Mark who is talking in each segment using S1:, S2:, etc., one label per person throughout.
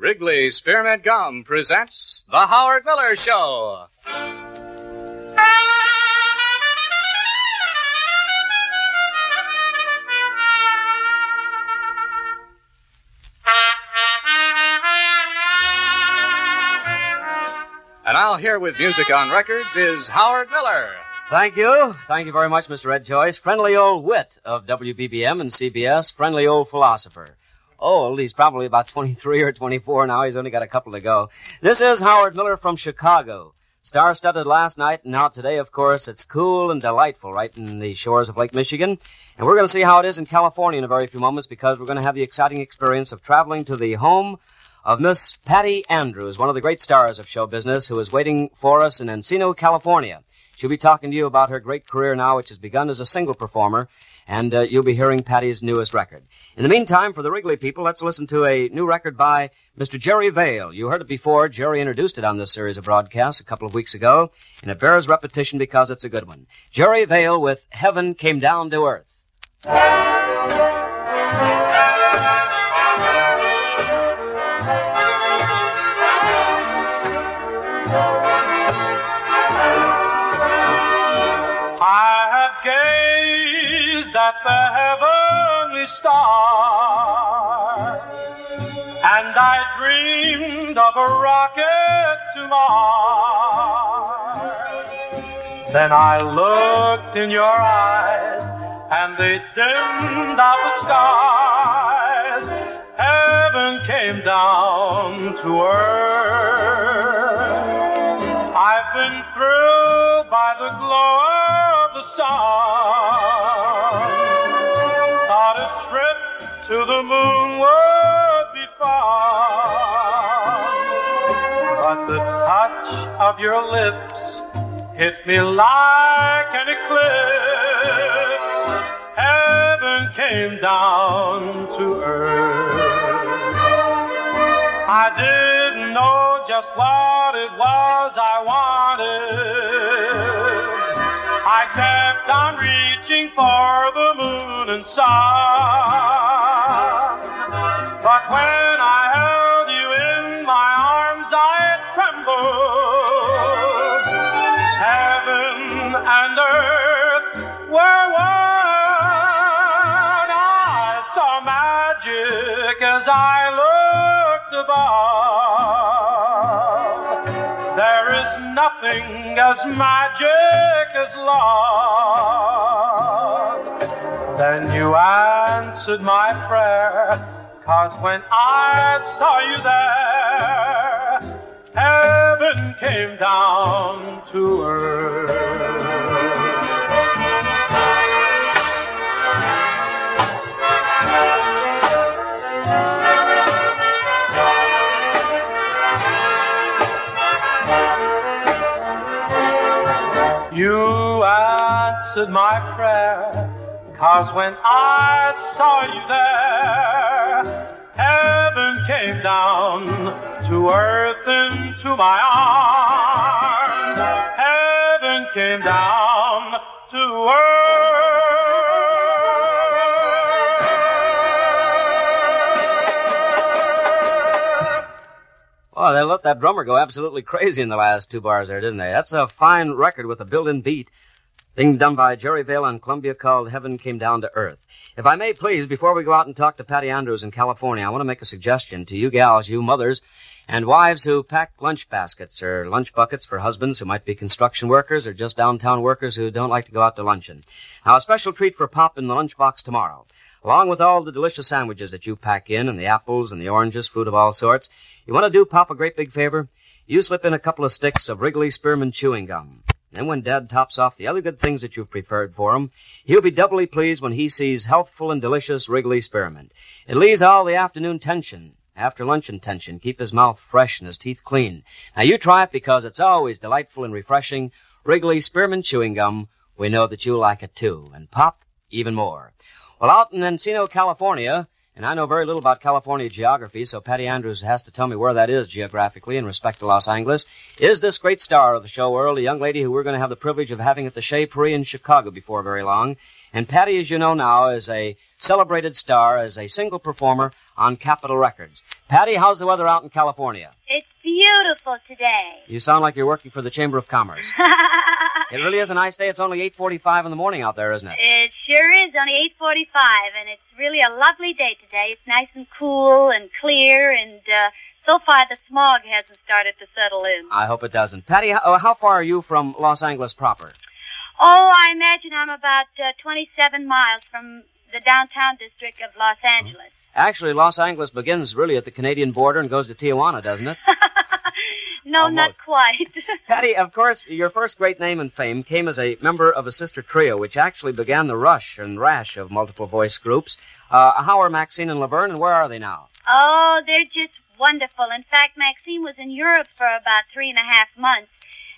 S1: Wrigley Spearmint Gum presents The Howard Miller Show. And now, here with music on records is Howard Miller.
S2: Thank you. Thank you very much, Mr. Ed Joyce. Friendly old wit of WBBM and CBS. Friendly old philosopher. Oh, Old, he's probably about 23 or 24 now. He's only got a couple to go. This is Howard Miller from Chicago. Star studded last night, and now today, of course, it's cool and delightful right in the shores of Lake Michigan. And we're going to see how it is in California in a very few moments because we're going to have the exciting experience of traveling to the home of Miss Patty Andrews, one of the great stars of show business, who is waiting for us in Encino, California. She'll be talking to you about her great career now, which has begun as a single performer, and uh, you'll be hearing Patty's newest record. In the meantime, for the Wrigley people, let's listen to a new record by Mr. Jerry Vale. You heard it before. Jerry introduced it on this series of broadcasts a couple of weeks ago, and it bears repetition because it's a good one. Jerry Vale with Heaven Came Down to Earth.
S3: At the heavenly stars, and I dreamed of a rocket to Mars. Then I looked in your eyes, and they dimmed out the skies. Heaven came down to earth. I've been thrilled by the glow of the sun. To the moon would be fun. But the touch of your lips hit me like an eclipse. Heaven came down to earth. I didn't know just what it was I wanted. I kept on reaching for the moon and sun. When I held you in my arms, I trembled. Heaven and earth were one. I saw magic as I looked above. There is nothing as magic as love. Then you answered my prayer, cause when I saw you there, heaven came down to earth. You answered my prayer, cause when I saw you there, came down to earth into my arms. Heaven came down to earth.
S2: They let that drummer go absolutely crazy in the last two bars there, didn't they? That's a fine record with a built-in beat. Thing done by Jerry Vale on Columbia called Heaven Came Down to Earth. If I may please, before we go out and talk to Patty Andrews in California, I want to make a suggestion to you gals, you mothers, and wives who pack lunch baskets or lunch buckets for husbands who might be construction workers or just downtown workers who don't like to go out to luncheon. Now, a special treat for Pop in the lunchbox tomorrow. Along with all the delicious sandwiches that you pack in and the apples and the oranges, fruit of all sorts, you want to do Pop a great big favor? You slip in a couple of sticks of Wrigley Spearmint chewing gum. Then when Dad tops off the other good things that you've prepared for him, he'll be doubly pleased when he sees healthful and delicious Wrigley Spearmint. It leaves all the afternoon tension, after luncheon tension, keep his mouth fresh and his teeth clean. Now you try it because it's always delightful and refreshing. Wrigley Spearmint chewing gum, we know that you like it too. And Pop, even more. Well, out in Encino, California, And I know very little about California geography, so Patty Andrews has to tell me where that is geographically in respect to Los Angeles. Is this great star of the show world a young lady who we're going to have the privilege of having at the Chez Paree in Chicago before very long? And Patty, as you know now, is a celebrated star as a single performer on Capitol Records. Patty, how's the weather out in California?
S4: It's beautiful today.
S2: You sound like you're working for the Chamber of Commerce. it really is a nice day. It's only 8:45 in the morning out there, isn't it?
S4: Sure is only 8:45 and it's really a lovely day today. It's nice and cool and clear and uh so far the smog hasn't started to settle in.
S2: I hope it doesn't. Patty, how, how far are you from Los Angeles proper?
S4: Oh, I imagine I'm about uh, 27 miles from the downtown district of Los Angeles.
S2: Actually, Los Angeles begins really at the Canadian border and goes to Tijuana, doesn't it?
S4: no, not quite.
S2: Patty, of course, your first great name and fame came as a member of a sister trio, which actually began the rush and rash of multiple voice groups. Uh, how are Maxine and Laverne, and where are they now?
S4: oh, they're just wonderful. In fact, Maxine was in Europe for about three and a half months.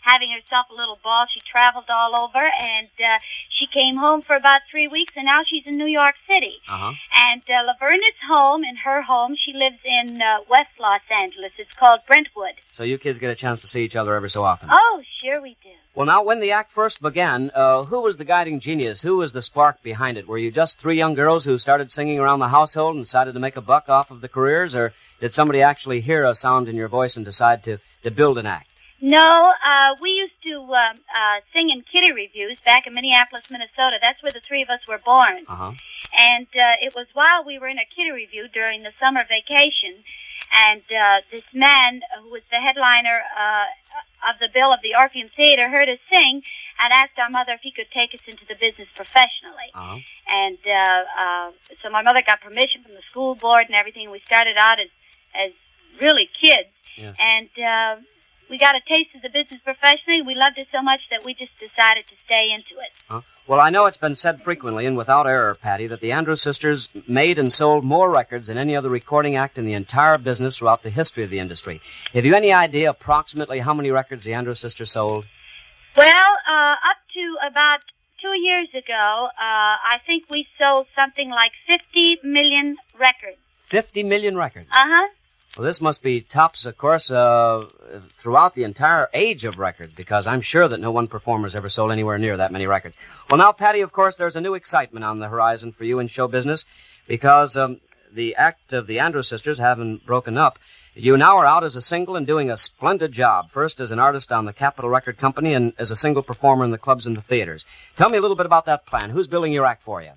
S4: Having herself a little ball, she traveled all over, and uh, she came home for about three weeks, and now she's in New York City.
S2: Uh-huh.
S4: And uh, Laverne is home, in her home. She lives in uh, West Los Angeles. It's called Brentwood.
S2: So you kids get a chance to see each other every so often.
S4: Oh, sure we do.
S2: Well, now, when the act first began, uh, who was the guiding genius? Who was the spark behind it? Were you just three young girls who started singing around the household and decided to make a buck off of the careers, or did somebody actually hear a sound in your voice and decide to, to build an act?
S4: No, uh, we used to um, uh, sing in kiddie revues back in Minneapolis, Minnesota. That's where the three of us were born.
S2: Uh-huh.
S4: And uh, it was while we were in a kiddie revue during the summer vacation, and uh, this man who was the headliner uh, of the bill of the Orpheum Theater heard us sing and asked our mother if he could take us into the business professionally.
S2: Uh-huh.
S4: And uh, uh, so my mother got permission from the school board and everything. We started out as as really kids,
S2: Yes.
S4: and uh, we got a taste of the business professionally. We loved it so much that we just decided to stay into it.
S2: Huh? Well, I know it's been said frequently and without error, Patty, that the Andrews sisters made and sold more records than any other recording act in the entire business throughout the history of the industry. Have you any idea approximately how many records the Andrews sisters sold?
S4: Well, uh, up to about two years ago, uh, I think we sold something like 50 million records.
S2: 50 million records.
S4: Uh huh.
S2: Well, this must be tops, of course, uh, throughout the entire age of records, because I'm sure that no one performer's ever sold anywhere near that many records. Well, now, Patty, of course, there's a new excitement on the horizon for you in show business, because um, the act of the Andrews sisters having broken up, you now are out as a single and doing a splendid job. First as an artist on the Capitol Record Company and as a single performer in the clubs and the theaters. Tell me a little bit about that plan. Who's building your act for you?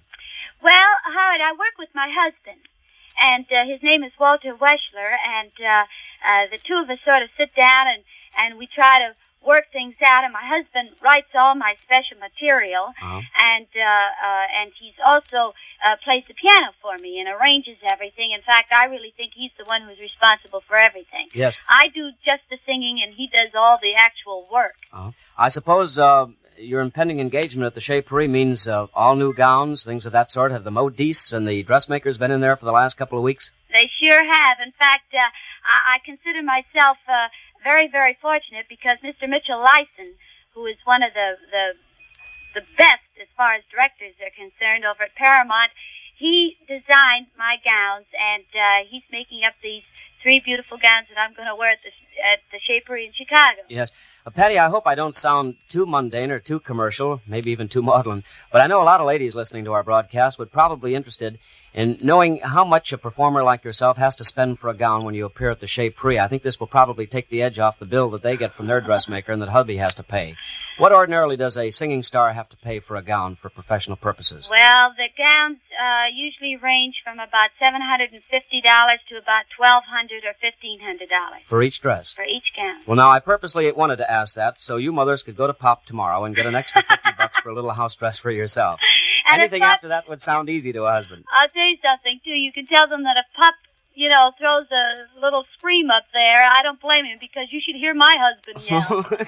S4: Well, Howard, I work with my husband, and uh, his name is Walter Weschler, and uh, uh, the two of us sort of sit down and, and we try to work things out. And my husband writes all my special material,
S2: Uh-huh.
S4: and uh, uh, and he's also uh, plays the piano for me and arranges everything. In fact, I really think he's the one who's responsible for everything.
S2: Yes.
S4: I do just the singing, and he does all the actual work.
S2: Uh-huh. I suppose uh, your impending engagement at the Chez Paree means uh, all new gowns, things of that sort. Have the modistes and the dressmakers been in there for the last couple of weeks?
S4: They sure have. In fact, uh, I, I consider myself uh, very, very fortunate because Mr. Mitchell Leisen, who is one of the, the the best as far as directors are concerned over at Paramount, he designed my gowns, and uh, he's making up these three beautiful gowns that I'm going to wear at the at the Chez Paree in Chicago.
S2: Yes. Uh, Patty, I hope I don't sound too mundane or too commercial, maybe even too maudlin, but I know a lot of ladies listening to our broadcast would probably be interested in knowing how much a performer like yourself has to spend for a gown when you appear at the Chez Paree. I think this will probably take the edge off the bill that they get from their dressmaker and that hubby has to pay. What ordinarily does a singing star have to pay for a gown for professional purposes?
S4: Well, the gowns uh, usually range from about seven hundred and fifty dollars to about twelve hundred or fifteen hundred dollars
S2: For each dress.
S4: for each gown.
S2: Well, now I purposely wanted to ask that so you mothers could go to Pop tomorrow and get an extra fifty bucks for a little house dress for yourself.
S4: And
S2: Anything after that would sound easy to a husband.
S4: I'll tell you something too. You can tell them that if Pup, you know, throws a little scream up there, I don't blame him because you should hear my husband yell.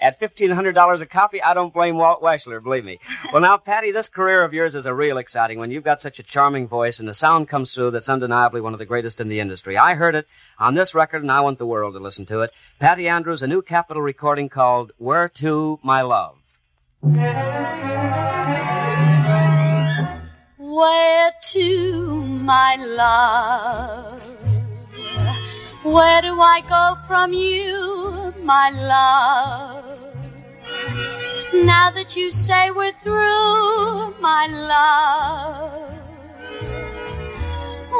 S2: At fifteen hundred dollars a copy, I don't blame Walt Weschler, believe me. Well, now, Patty, this career of yours is a real exciting one. You've got such a charming voice, and the sound comes through that's undeniably one of the greatest in the industry. I heard it on this record, and I want the world to listen to it. Patty Andrews, a new Capitol recording called "Where to, My Love."
S5: Where to, my love. Where do I go from you, my love? Now that you say we're through, my love.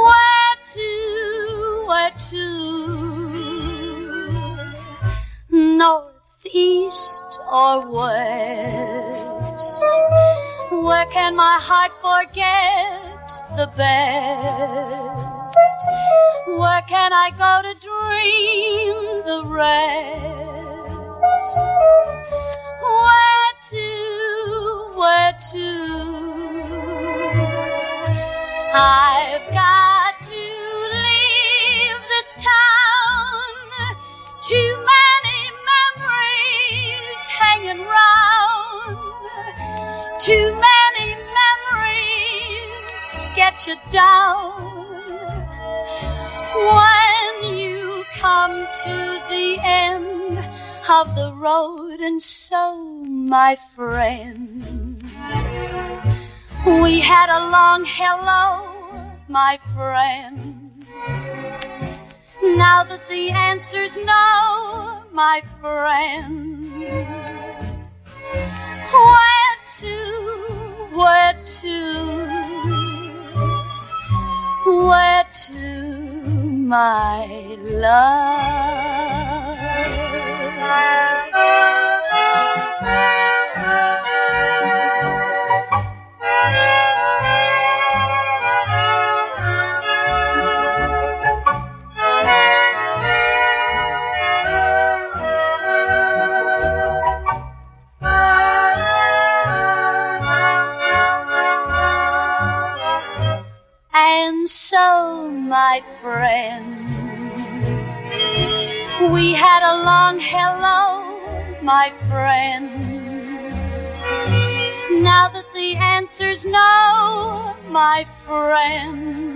S5: Where to, where to? North, east, or west? Where can my heart forget the best? Where can I go to dream the rest? Where to, where to? I've got you down. When you come to the end of the road, and so, my friend, we had a long hello, my friend. Now that the answer's no, my friend, where to, where to, where to, my love? We had a long hello, my friend. Now that the answer's no, my friend,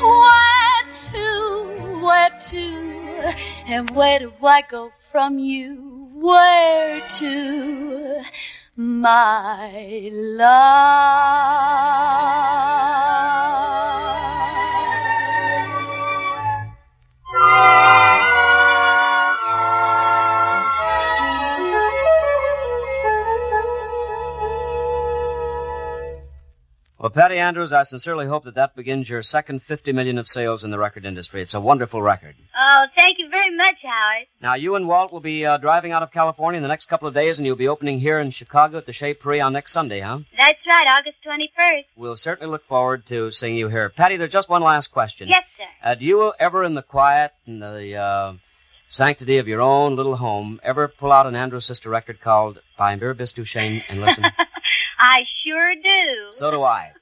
S5: where to, where to, and where do I go from you? Where to, my
S2: Well, Patty Andrews, I sincerely hope that that begins your second 50 million of sales in the record industry. It's a wonderful record.
S4: Oh, thank you very much, Howard.
S2: Now, you and Walt will be uh, driving out of California in the next couple of days, and you'll be opening here in Chicago at the Chez Paree on next Sunday, huh?
S4: That's right, August 21st.
S2: We'll certainly look forward to seeing you here. Patty, there's just one last question.
S4: Yes, sir.
S2: Uh, do you ever, in the quiet and the uh, sanctity of your own little home, ever pull out an Andrews Sister record called Bei Mir bist du schön and listen?
S4: I sure do.
S2: so do I.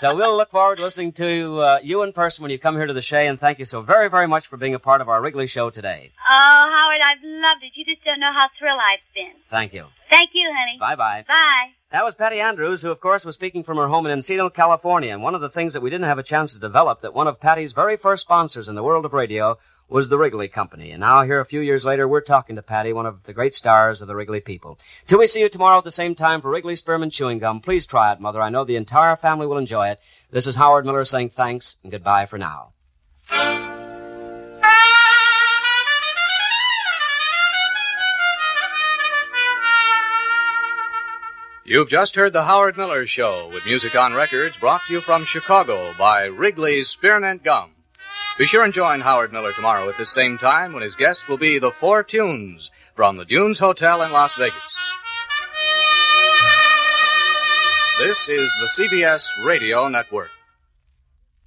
S2: So we'll look forward to listening to uh, you in person when you come here to the Chez, and thank you so very, very much for being a part of our Wrigley show today.
S4: Oh, Howard, I've loved it. You just don't know how thrilled I've been.
S2: Thank you.
S4: Thank you, honey.
S2: Bye bye.
S4: Bye.
S2: That was Patty Andrews, who, of course, was speaking from her home in Encino, California. And one of the things that we didn't have a chance to develop, that one of Patty's very first sponsors in the world of radio was the Wrigley Company. And now, here a few years later, we're talking to Patty, one of the great stars of the Wrigley people. Till we see you tomorrow at the same time for Wrigley Spearmint Chewing Gum, please try it, Mother. I know the entire family will enjoy it. This is Howard Miller saying thanks and goodbye for now.
S1: You've just heard The Howard Miller Show with music on records brought to you from Chicago by Wrigley's Spearmint Gum. Be sure and join Howard Miller tomorrow at this same time when his guest will be the Four Tunes from the Dunes Hotel in Las Vegas. This is the CBS Radio Network.